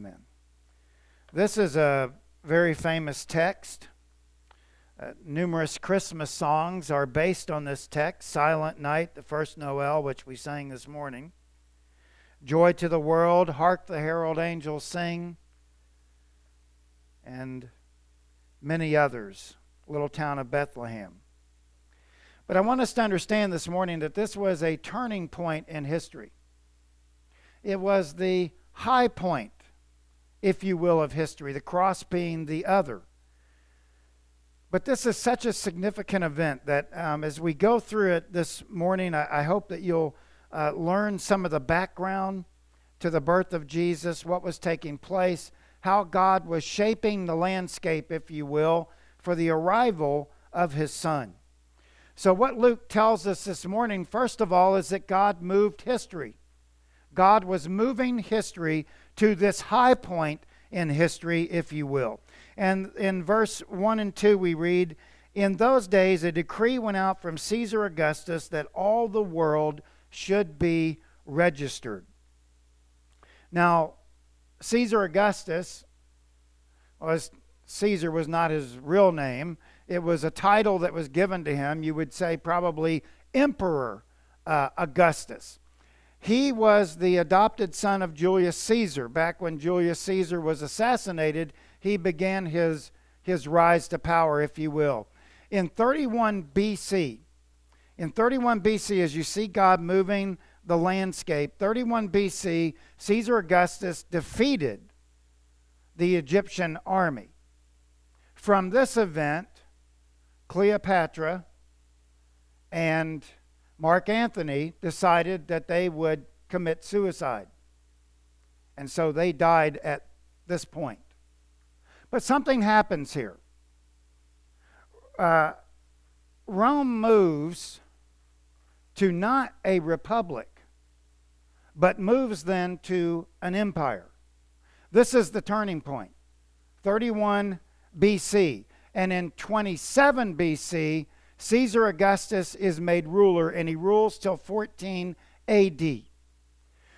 Amen. This is a very famous text. Uh, numerous Christmas songs are based on this text Silent Night, the first Noel, which we sang this morning. Joy to the world, hark the herald angels sing, and many others. Little town of Bethlehem. But I want us to understand this morning that this was a turning point in history. It was the high point, if you will, of history, the cross being the other. But this is such a significant event that um, as we go through it this morning, I, I hope that you'll uh, learn some of the background to the birth of Jesus, what was taking place, how God was shaping the landscape, if you will, for the arrival of his son. So, what Luke tells us this morning, first of all, is that God moved history. God was moving history to this high point in history, if you will. And in verse 1 and 2, we read, In those days a decree went out from Caesar Augustus that all the world should be registered. Now, Caesar Augustus was Caesar was not his real name. It was a title that was given to him. You would say probably Emperor uh, Augustus. He was the adopted son of Julius Caesar. Back when Julius Caesar was assassinated, he began his, his rise to power, if you will. In 31 BC, in 31 BC, as you see God moving the landscape, 31 BC, Caesar Augustus defeated the Egyptian army. From this event, Cleopatra and Mark Anthony decided that they would commit suicide. And so they died at this point. But something happens here. Uh, Rome moves to not a republic, but moves then to an empire. This is the turning point 31 BC. And in 27 BC, Caesar Augustus is made ruler, and he rules till 14 AD.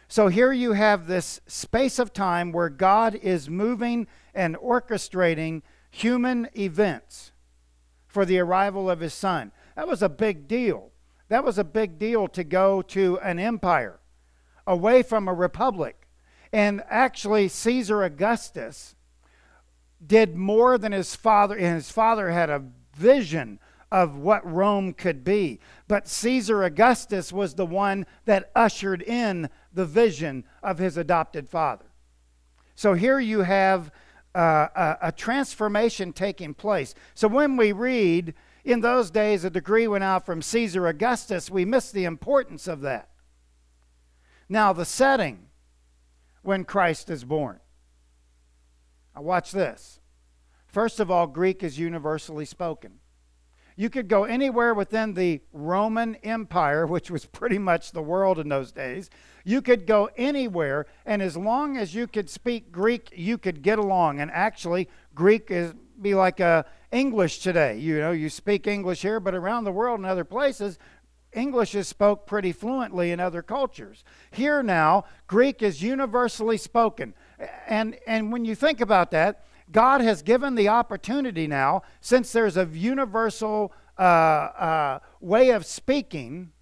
So here you have this space of time where God is moving and orchestrating human events for the arrival of his son. That was a big deal. That was a big deal to go to an empire away from a republic. And actually, Caesar Augustus did more than his father, and his father had a vision of what Rome could be. But Caesar Augustus was the one that ushered in the vision of his adopted father. So here you have uh, a, a transformation taking place. So when we read, in those days a decree went out from Caesar Augustus, we miss the importance of that. Now, the setting when Christ is born. Now, watch this. First of all, Greek is universally spoken. You could go anywhere within the Roman Empire, which was pretty much the world in those days. You could go anywhere, and as long as you could speak Greek, you could get along. And actually, Greek is be like uh, English today. You know, you speak English here, but around the world in other places, English is spoke pretty fluently in other cultures. Here now, Greek is universally spoken. And, and when you think about that, God has given the opportunity now, since there's a universal uh, uh, way of speaking,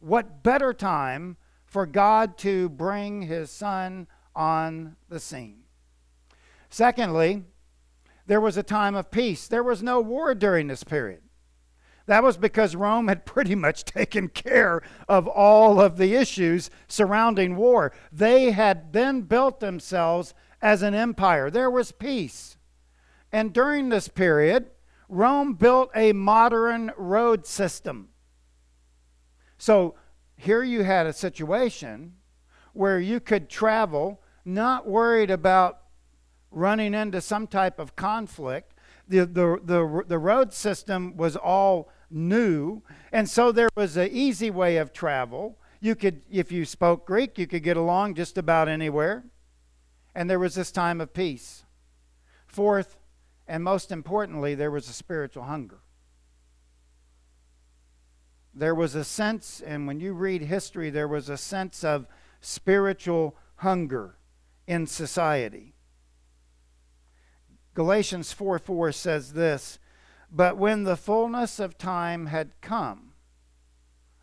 what better time for God to bring his son on the scene? Secondly, there was a time of peace. There was no war during this period. That was because Rome had pretty much taken care of all of the issues surrounding war. They had then built themselves as an empire. There was peace. And during this period, Rome built a modern road system. So here you had a situation where you could travel not worried about running into some type of conflict. The, the, the, the road system was all new, and so there was an easy way of travel. You could, if you spoke Greek, you could get along just about anywhere and there was this time of peace. Fourth, and most importantly, there was a spiritual hunger. There was a sense, and when you read history, there was a sense of spiritual hunger in society. Galatians 4 4 says this But when the fullness of time had come,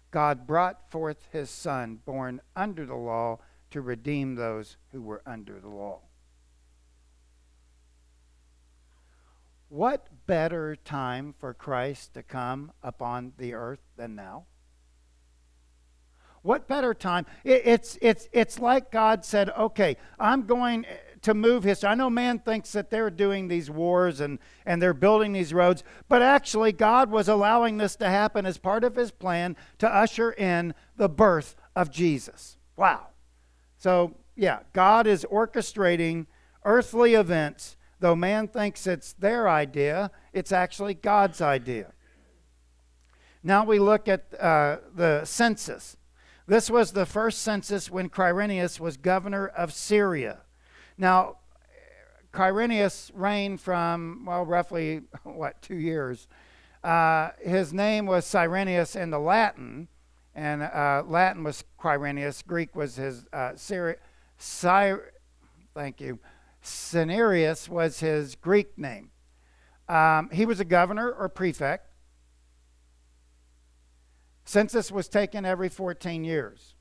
God brought forth his Son, born under the law, to redeem those who were under the law. What better time for Christ to come upon the earth than now? What better time? It, it's, it's, it's like God said, okay, I'm going to move history. I know man thinks that they're doing these wars and, and they're building these roads, but actually, God was allowing this to happen as part of his plan to usher in the birth of Jesus. Wow. So, yeah, God is orchestrating earthly events. Though man thinks it's their idea, it's actually God's idea. Now we look at uh, the census. This was the first census when Quirinius was governor of Syria. Now, Quirinius reigned from, well, roughly, what, two years. Uh, his name was Cyrenius in the Latin, and uh, Latin was Quirinius. Greek was his uh, Syri- thank you. Cyrenius was his Greek name. Um, he was a governor or prefect. Census was taken every 14 years.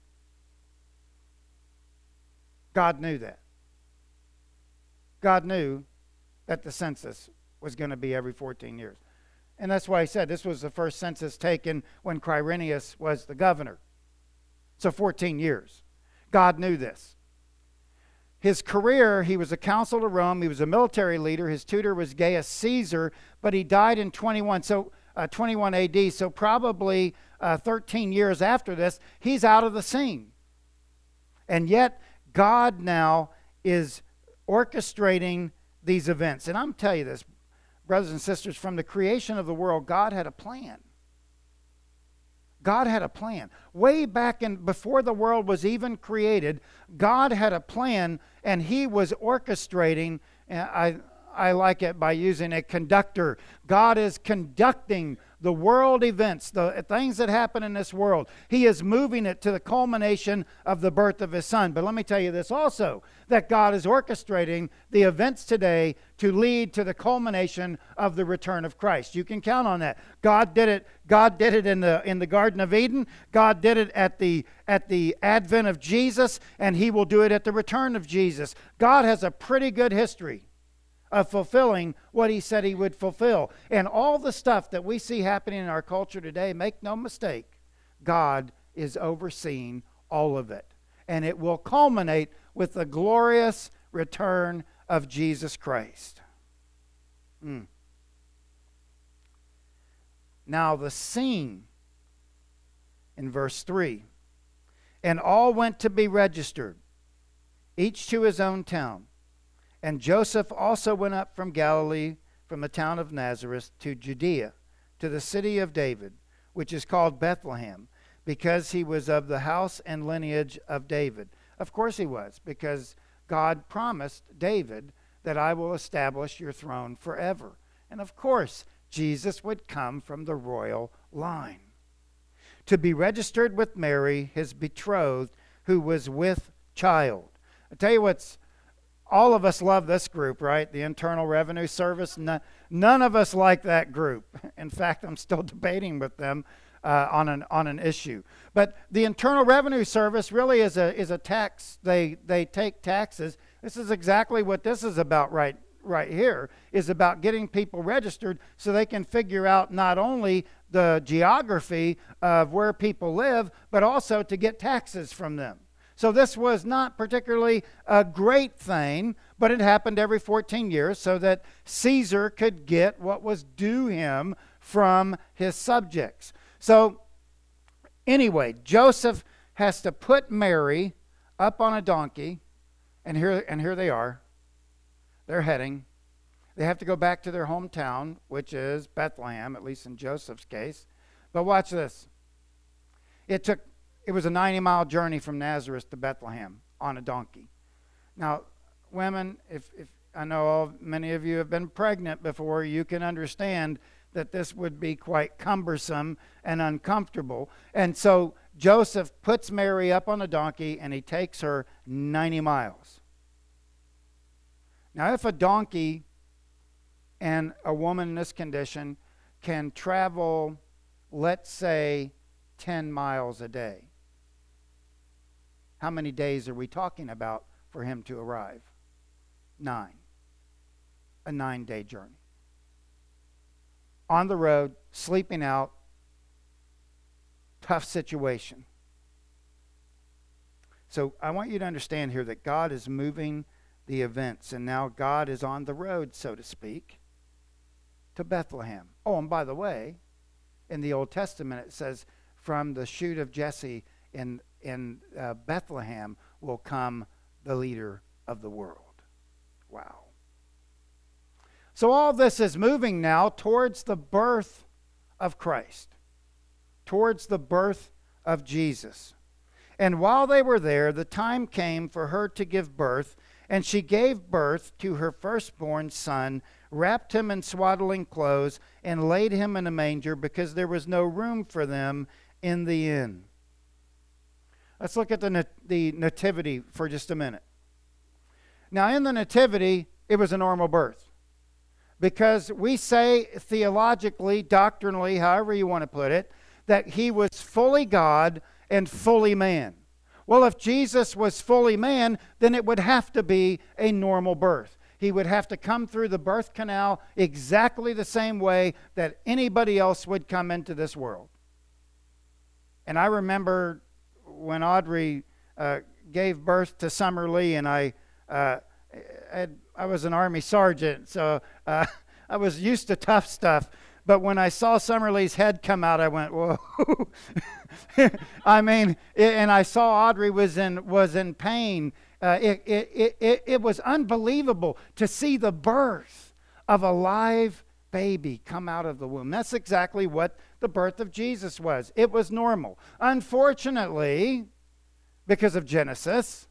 God knew that. God knew that the census was going to be every 14 years. And that's why I said this was the first census taken when Quirinius was the governor. So 14 years. God knew this. His career, he was a consul to Rome, he was a military leader. His tutor was Gaius Caesar, but he died in 21. So uh, 21 AD, so probably uh, 13 years after this, he's out of the scene. And yet, God now is orchestrating these events. And I'm telling you this, brothers and sisters, from the creation of the world, God had a plan. God had a plan. Way back in before the world was even created, God had a plan and he was orchestrating. I, I like it by using a conductor. God is conducting the world events, the things that happen in this world. He is moving it to the culmination of the birth of His Son. But let me tell you this also that God is orchestrating the events today to lead to the culmination of the return of Christ. You can count on that. God did it. God did it in the in the Garden of Eden. God did it at the at the advent of Jesus, and He will do it at the return of Jesus. God has a pretty good history of fulfilling what he said he would fulfill. And all the stuff that we see happening in our culture today, make no mistake, God is overseeing all of it. And it will culminate with the glorious return of Jesus Christ. Mm. Now, the scene in verse 3 and all went to be registered, each to his own town. And Joseph also went up from Galilee, from the town of Nazareth, to Judea, to the city of David, which is called Bethlehem, because he was of the house and lineage of David. Of course he was, because God promised David that I will establish your throne forever. And of course, Jesus would come from the royal line. To be registered with Mary, his betrothed, who was with child. I tell you what's all of us love this group, right? The Internal Revenue Service. None, none of us like that group. In fact, I'm still debating with them uh, on an on an issue. But the Internal Revenue Service really is a is a tax. They they take taxes. This is exactly what this is about, right? Right here is about getting people registered so they can figure out not only the geography of where people live, but also to get taxes from them. So this was not particularly a great thing, but it happened every 14 years so that Caesar could get what was due him from his subjects. So, anyway, Joseph has to put Mary up on a donkey, and here, and here they are. They're heading. They have to go back to their hometown, which is Bethlehem, at least in Joseph's case. But watch this. It took it was a 90 mile journey from Nazareth to Bethlehem on a donkey. Now, women, if, if I know many of you have been pregnant before, you can understand that this would be quite cumbersome and uncomfortable. And so Joseph puts Mary up on a donkey and he takes her 90 miles. Now, if a donkey and a woman in this condition can travel, let's say, 10 miles a day. How many days are we talking about for him to arrive? Nine. A nine day journey. On the road, sleeping out, tough situation. So I want you to understand here that God is moving the events, and now God is on the road, so to speak, to Bethlehem. Oh, and by the way, in the Old Testament it says, from the shoot of Jesse in, in uh, Bethlehem will come the leader of the world. Wow. So all this is moving now towards the birth of Christ, towards the birth of Jesus. And while they were there, the time came for her to give birth, and she gave birth to her firstborn son, wrapped him in swaddling clothes, and laid him in a manger because there was no room for them in the inn. Let's look at the, nat- the nativity for just a minute. Now, in the nativity, it was a normal birth. Because we say theologically, doctrinally, however you want to put it, that he was fully God and fully man. Well, if Jesus was fully man, then it would have to be a normal birth. He would have to come through the birth canal exactly the same way that anybody else would come into this world. And I remember when Audrey uh, gave birth to Summer Lee, and I, uh, had, I was an Army sergeant, so uh, I was used to tough stuff. But when I saw Summerlee's head come out, I went, "Whoa!" I mean, it, and I saw Audrey was in was in pain. Uh, it, it, it, it was unbelievable to see the birth of a live baby come out of the womb. That's exactly what the birth of Jesus was. It was normal. Unfortunately, because of Genesis,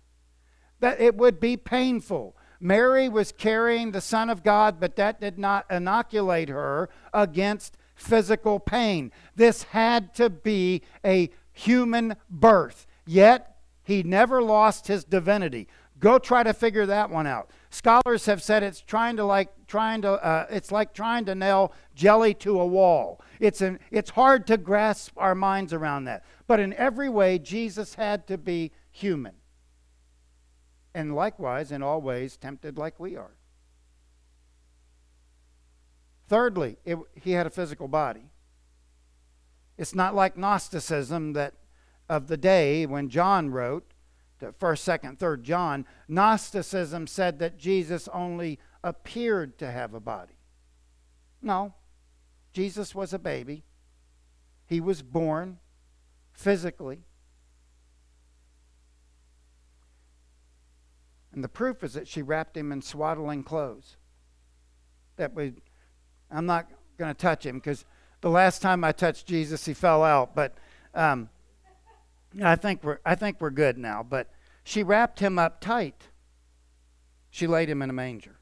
that it would be painful. Mary was carrying the Son of God, but that did not inoculate her against physical pain. This had to be a human birth. Yet, he never lost his divinity. Go try to figure that one out. Scholars have said it's trying to like trying to uh, it's like trying to nail jelly to a wall. It's an it's hard to grasp our minds around that. But in every way, Jesus had to be human and likewise in all ways tempted like we are. Thirdly, it, he had a physical body. It's not like Gnosticism that of the day when John wrote, first, second, third John, Gnosticism said that Jesus only appeared to have a body. No, Jesus was a baby. He was born physically. And the proof is that she wrapped him in swaddling clothes. That we, I'm not going to touch him because the last time I touched Jesus, he fell out. But um, I think we're I think we're good now. But she wrapped him up tight. She laid him in a manger.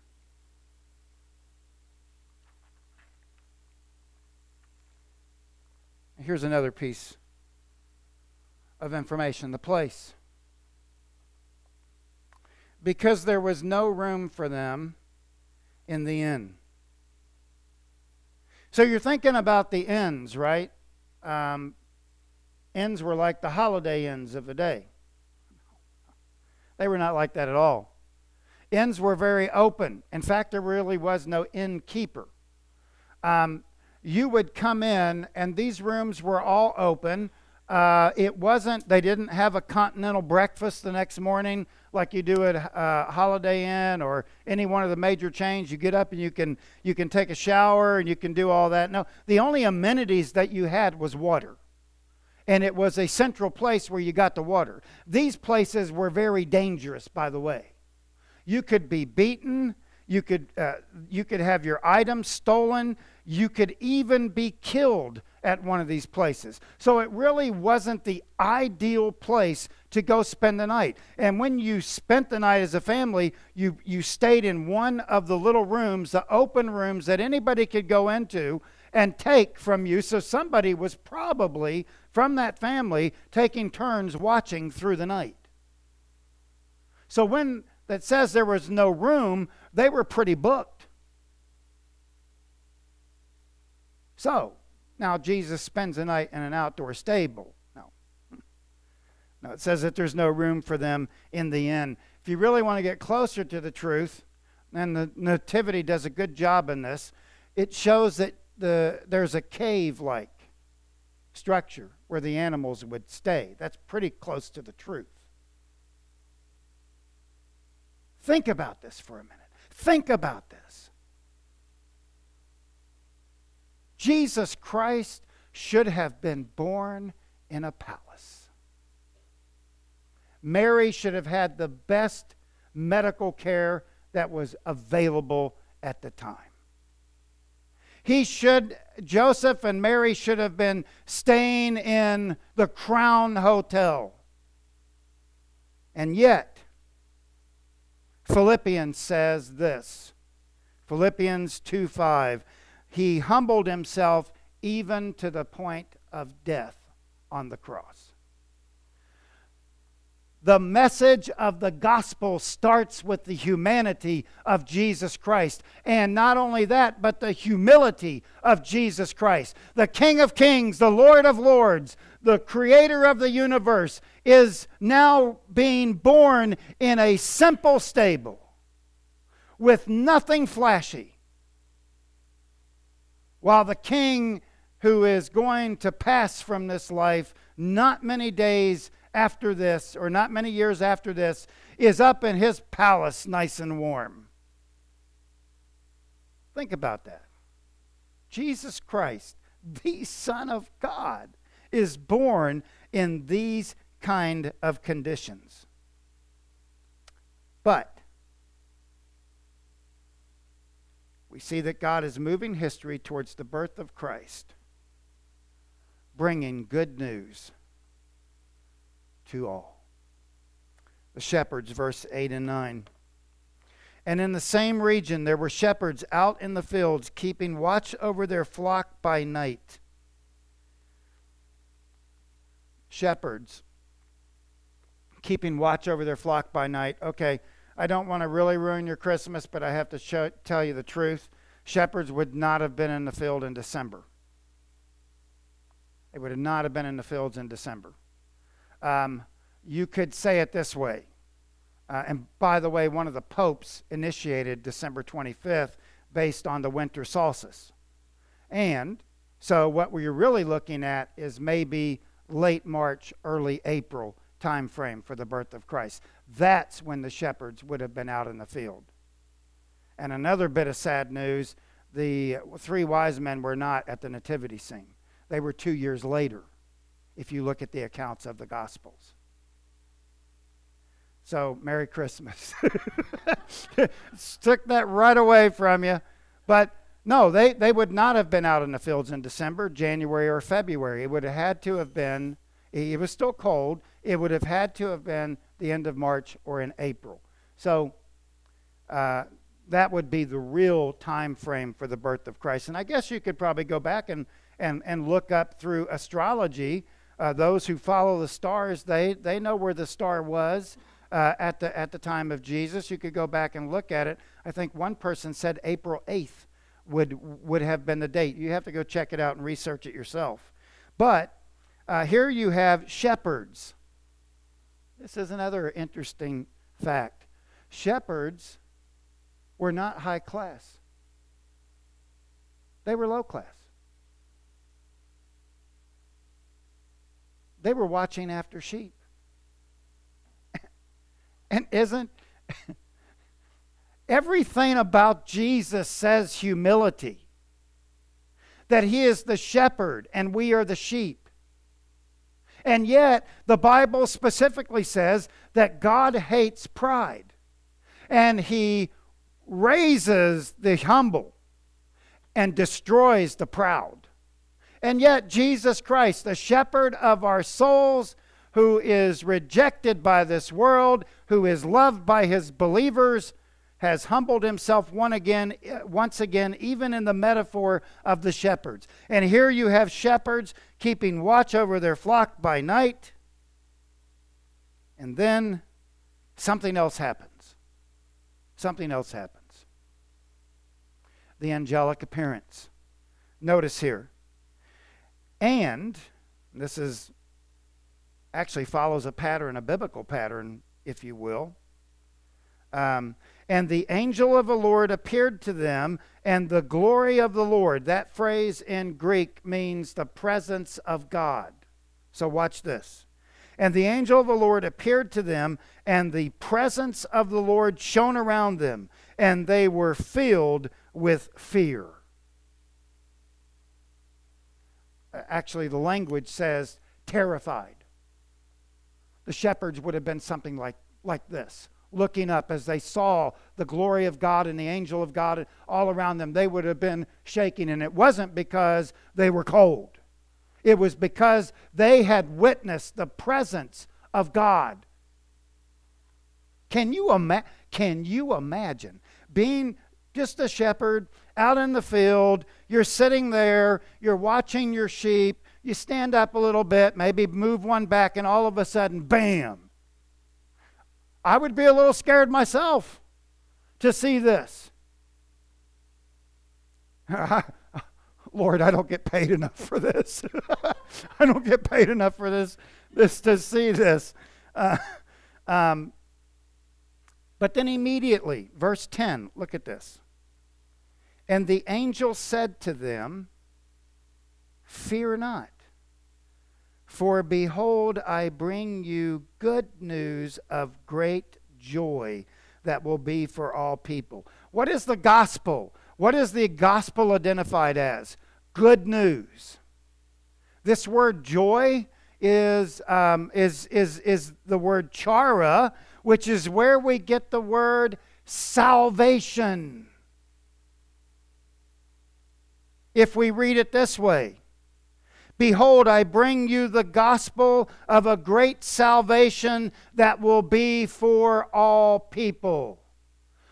Here's another piece of information the place because there was no room for them in the inn. So you're thinking about the inns, right? Um, inns were like the holiday inns of the day. They were not like that at all. Inns were very open. In fact, there really was no innkeeper. Um, you would come in, and these rooms were all open. Uh, it wasn't, they didn't have a continental breakfast the next morning like you do at uh, Holiday Inn or any one of the major chains. You get up and you can you can take a shower and you can do all that. No, the only amenities that you had was water. And it was a central place where you got the water. These places were very dangerous, by the way. You could be beaten. You could, uh, you could have your items stolen. You could even be killed at one of these places. So it really wasn't the ideal place to go spend the night. And when you spent the night as a family, you, you stayed in one of the little rooms, the open rooms that anybody could go into and take from you. So somebody was probably from that family taking turns watching through the night. So when that says there was no room, they were pretty booked. So, now Jesus spends the night in an outdoor stable. No. No, it says that there's no room for them in the inn. If you really want to get closer to the truth, and the Nativity does a good job in this, it shows that the, there's a cave like structure where the animals would stay. That's pretty close to the truth. Think about this for a minute. Think about this. Jesus Christ should have been born in a palace. Mary should have had the best medical care that was available at the time. He should, Joseph and Mary should have been staying in the Crown Hotel. And yet, Philippians says this Philippians 2 5. He humbled himself even to the point of death on the cross. The message of the gospel starts with the humanity of Jesus Christ. And not only that, but the humility of Jesus Christ. The King of Kings, the Lord of Lords, the creator of the universe, is now being born in a simple stable with nothing flashy. While the king who is going to pass from this life not many days after this, or not many years after this, is up in his palace nice and warm. Think about that. Jesus Christ, the Son of God, is born in these kind of conditions. But we see that God is moving history towards the birth of Christ, bringing good news to all. The shepherds, verse 8 and 9. And in the same region there were shepherds out in the fields, keeping watch over their flock by night. Shepherds keeping watch over their flock by night. Okay, I don't want to really ruin your Christmas, but I have to show, tell you the truth. Shepherds would not have been in the field in December. They would not have been in the fields in December. Um, you could say it this way. Uh, and by the way, one of the popes initiated December 25th based on the winter solstice. And so what we're really looking at is maybe late March, early April time frame for the birth of Christ. That's when the shepherds would have been out in the field. And another bit of sad news the three wise men were not at the nativity scene, they were two years later if you look at the accounts of the Gospels. So, Merry Christmas. Took that right away from you. But no, they, they would not have been out in the fields in December, January, or February. It would have had to have been, it was still cold, it would have had to have been the end of March or in April. So, uh, that would be the real time frame for the birth of Christ. And I guess you could probably go back and, and, and look up through astrology uh, those who follow the stars, they, they know where the star was uh, at, the, at the time of Jesus. You could go back and look at it. I think one person said April 8th would, would have been the date. You have to go check it out and research it yourself. But uh, here you have shepherds. This is another interesting fact. Shepherds were not high class, they were low class. They were watching after sheep. and isn't everything about Jesus says humility? That he is the shepherd and we are the sheep. And yet, the Bible specifically says that God hates pride and he raises the humble and destroys the proud. And yet, Jesus Christ, the shepherd of our souls, who is rejected by this world, who is loved by his believers, has humbled himself one again, once again, even in the metaphor of the shepherds. And here you have shepherds keeping watch over their flock by night. And then something else happens. Something else happens. The angelic appearance Notice here. And this is actually follows a pattern, a biblical pattern, if you will. Um, and the angel of the Lord appeared to them, and the glory of the Lord. That phrase in Greek means the presence of God. So watch this. And the angel of the Lord appeared to them, and the presence of the Lord shone around them, and they were filled with fear. Actually, the language says terrified. The shepherds would have been something like, like this looking up as they saw the glory of God and the angel of God all around them. They would have been shaking, and it wasn't because they were cold. It was because they had witnessed the presence of God. Can you, ima- can you imagine being just a shepherd out in the field? You're sitting there, you're watching your sheep, you stand up a little bit, maybe move one back, and all of a sudden, bam! I would be a little scared myself to see this. Lord, I don't get paid enough for this. I don't get paid enough for this, this to see this. Uh, um, but then immediately, verse 10, look at this. And the angel said to them, Fear not, for behold, I bring you good news of great joy that will be for all people. What is the gospel? What is the gospel identified as? Good news. This word joy is, um, is, is, is the word chara, which is where we get the word salvation. If we read it this way Behold, I bring you the gospel of a great salvation that will be for all people.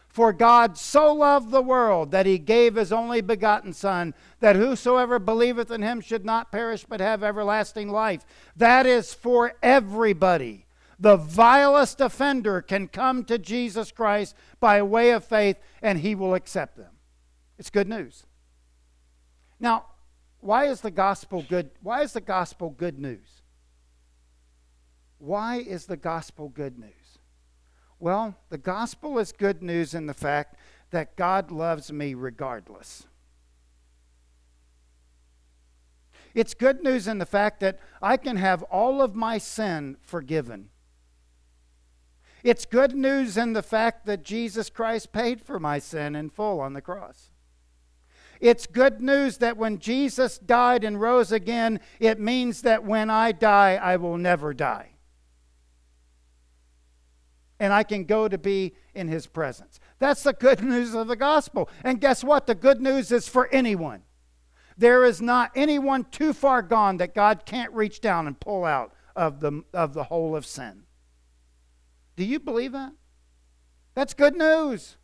For God so loved the world that he gave his only begotten Son, that whosoever believeth in him should not perish but have everlasting life. That is for everybody. The vilest offender can come to Jesus Christ by way of faith, and he will accept them. It's good news. Now, why is the gospel good? Why is the gospel good news? Why is the gospel good news? Well, the gospel is good news in the fact that God loves me regardless. It's good news in the fact that I can have all of my sin forgiven. It's good news in the fact that Jesus Christ paid for my sin in full on the cross. It's good news that when Jesus died and rose again, it means that when I die, I will never die and I can go to be in his presence. That's the good news of the gospel. And guess what? The good news is for anyone. There is not anyone too far gone that God can't reach down and pull out of the, of the hole of sin. Do you believe that? That's good news.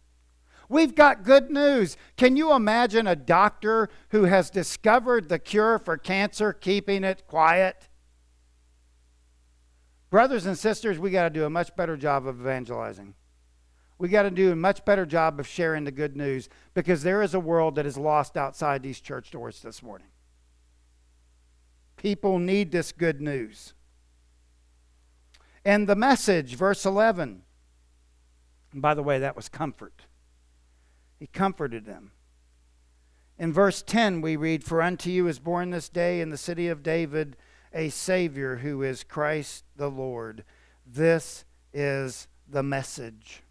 We've got good news. Can you imagine a doctor who has discovered the cure for cancer keeping it quiet? Brothers and sisters, we got to do a much better job of evangelizing. We got to do a much better job of sharing the good news because there is a world that is lost outside these church doors this morning. People need this good news. And the message, verse 11. And by the way, that was comfort. He comforted them. In verse 10, we read, For unto you is born this day in the city of David a Savior who is Christ the Lord. This is the message.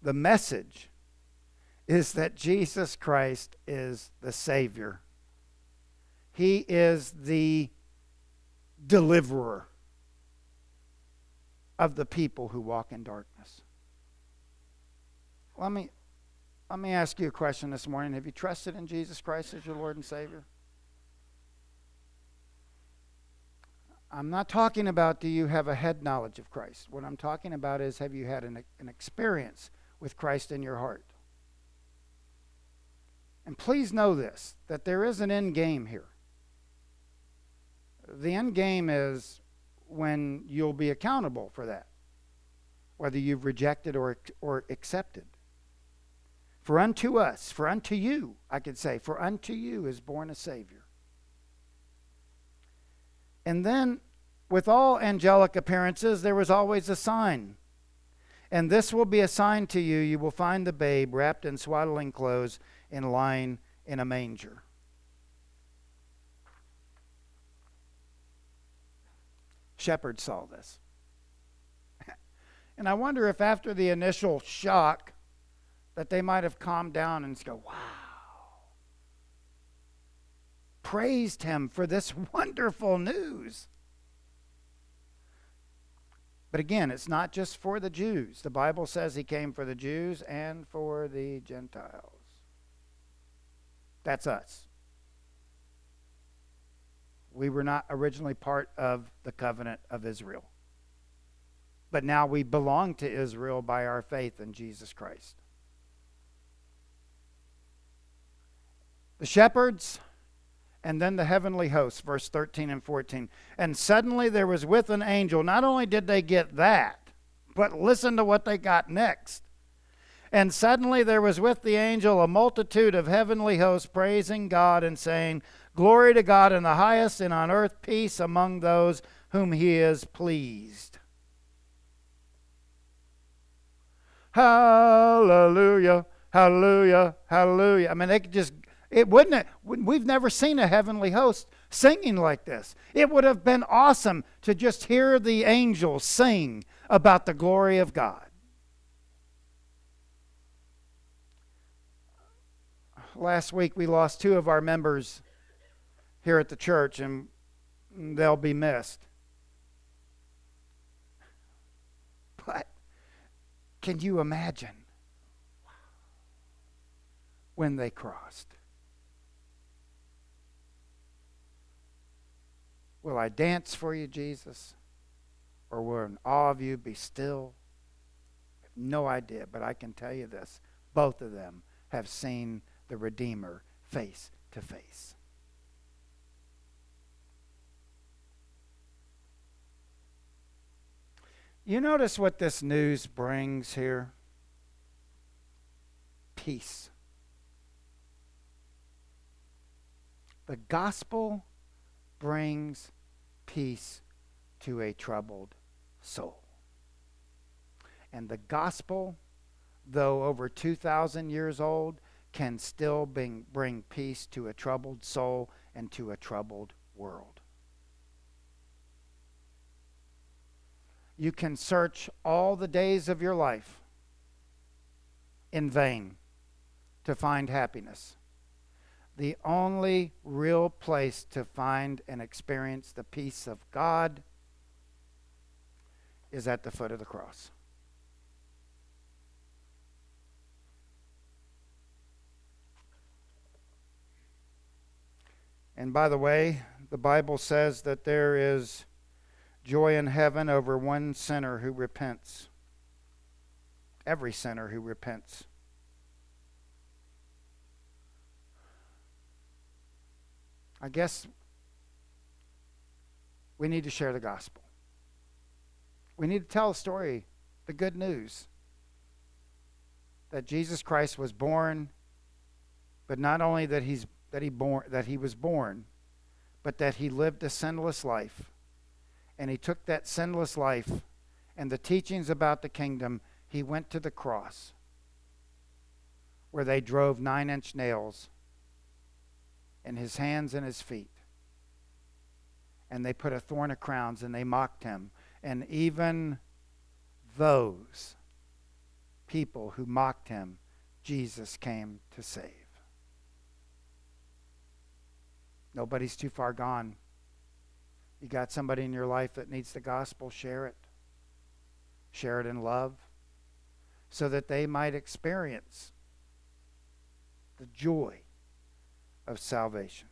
The message is that Jesus Christ is the Savior. He is the deliverer of the people who walk in darkness. Let me, let me ask you a question this morning. Have you trusted in Jesus Christ as your Lord and Savior? I'm not talking about do you have a head knowledge of Christ. What I'm talking about is have you had an, an experience with Christ in your heart? And please know this that there is an end game here. The end game is when you'll be accountable for that, whether you've rejected or, or accepted. For unto us, for unto you, I could say, for unto you is born a Savior. And then, with all angelic appearances, there was always a sign. And this will be a sign to you you will find the babe wrapped in swaddling clothes and lying in a manger. Shepherds saw this. and I wonder if after the initial shock, that they might have calmed down and go, wow. Praised him for this wonderful news. But again, it's not just for the Jews. The Bible says he came for the Jews and for the Gentiles. That's us. We were not originally part of the covenant of Israel. But now we belong to Israel by our faith in Jesus Christ. The shepherds and then the heavenly hosts, verse 13 and 14. And suddenly there was with an angel. Not only did they get that, but listen to what they got next. And suddenly there was with the angel a multitude of heavenly hosts praising God and saying, Glory to God in the highest, and on earth peace among those whom he is pleased. Hallelujah, hallelujah, hallelujah. I mean, they could just it wouldn't. We've never seen a heavenly host singing like this. It would have been awesome to just hear the angels sing about the glory of God. Last week we lost two of our members here at the church, and they'll be missed. But can you imagine when they crossed? Will I dance for you, Jesus? Or will in awe of you be still? I have no idea, but I can tell you this. Both of them have seen the Redeemer face to face. You notice what this news brings here? Peace. The gospel brings peace to a troubled soul. And the gospel, though over 2,000 years old, can still bring, bring peace to a troubled soul and to a troubled world. You can search all the days of your life in vain to find happiness the only real place to find and experience the peace of God is at the foot of the cross. And by the way, the Bible says that there is joy in heaven over one sinner who repents. Every sinner who repents. I guess we need to share the gospel. We need to tell the story, the good news that Jesus Christ was born, but not only that he's that he born that he was born, but that he lived a sinless life. And he took that sinless life and the teachings about the kingdom, he went to the cross where they drove nine inch nails in his hands and his feet. And they put a thorn of crowns and they mocked him. And even those people who mocked him, Jesus came to save. Nobody's too far gone. You got somebody in your life that needs the gospel, share it. Share it in love so that they might experience the joy of salvation.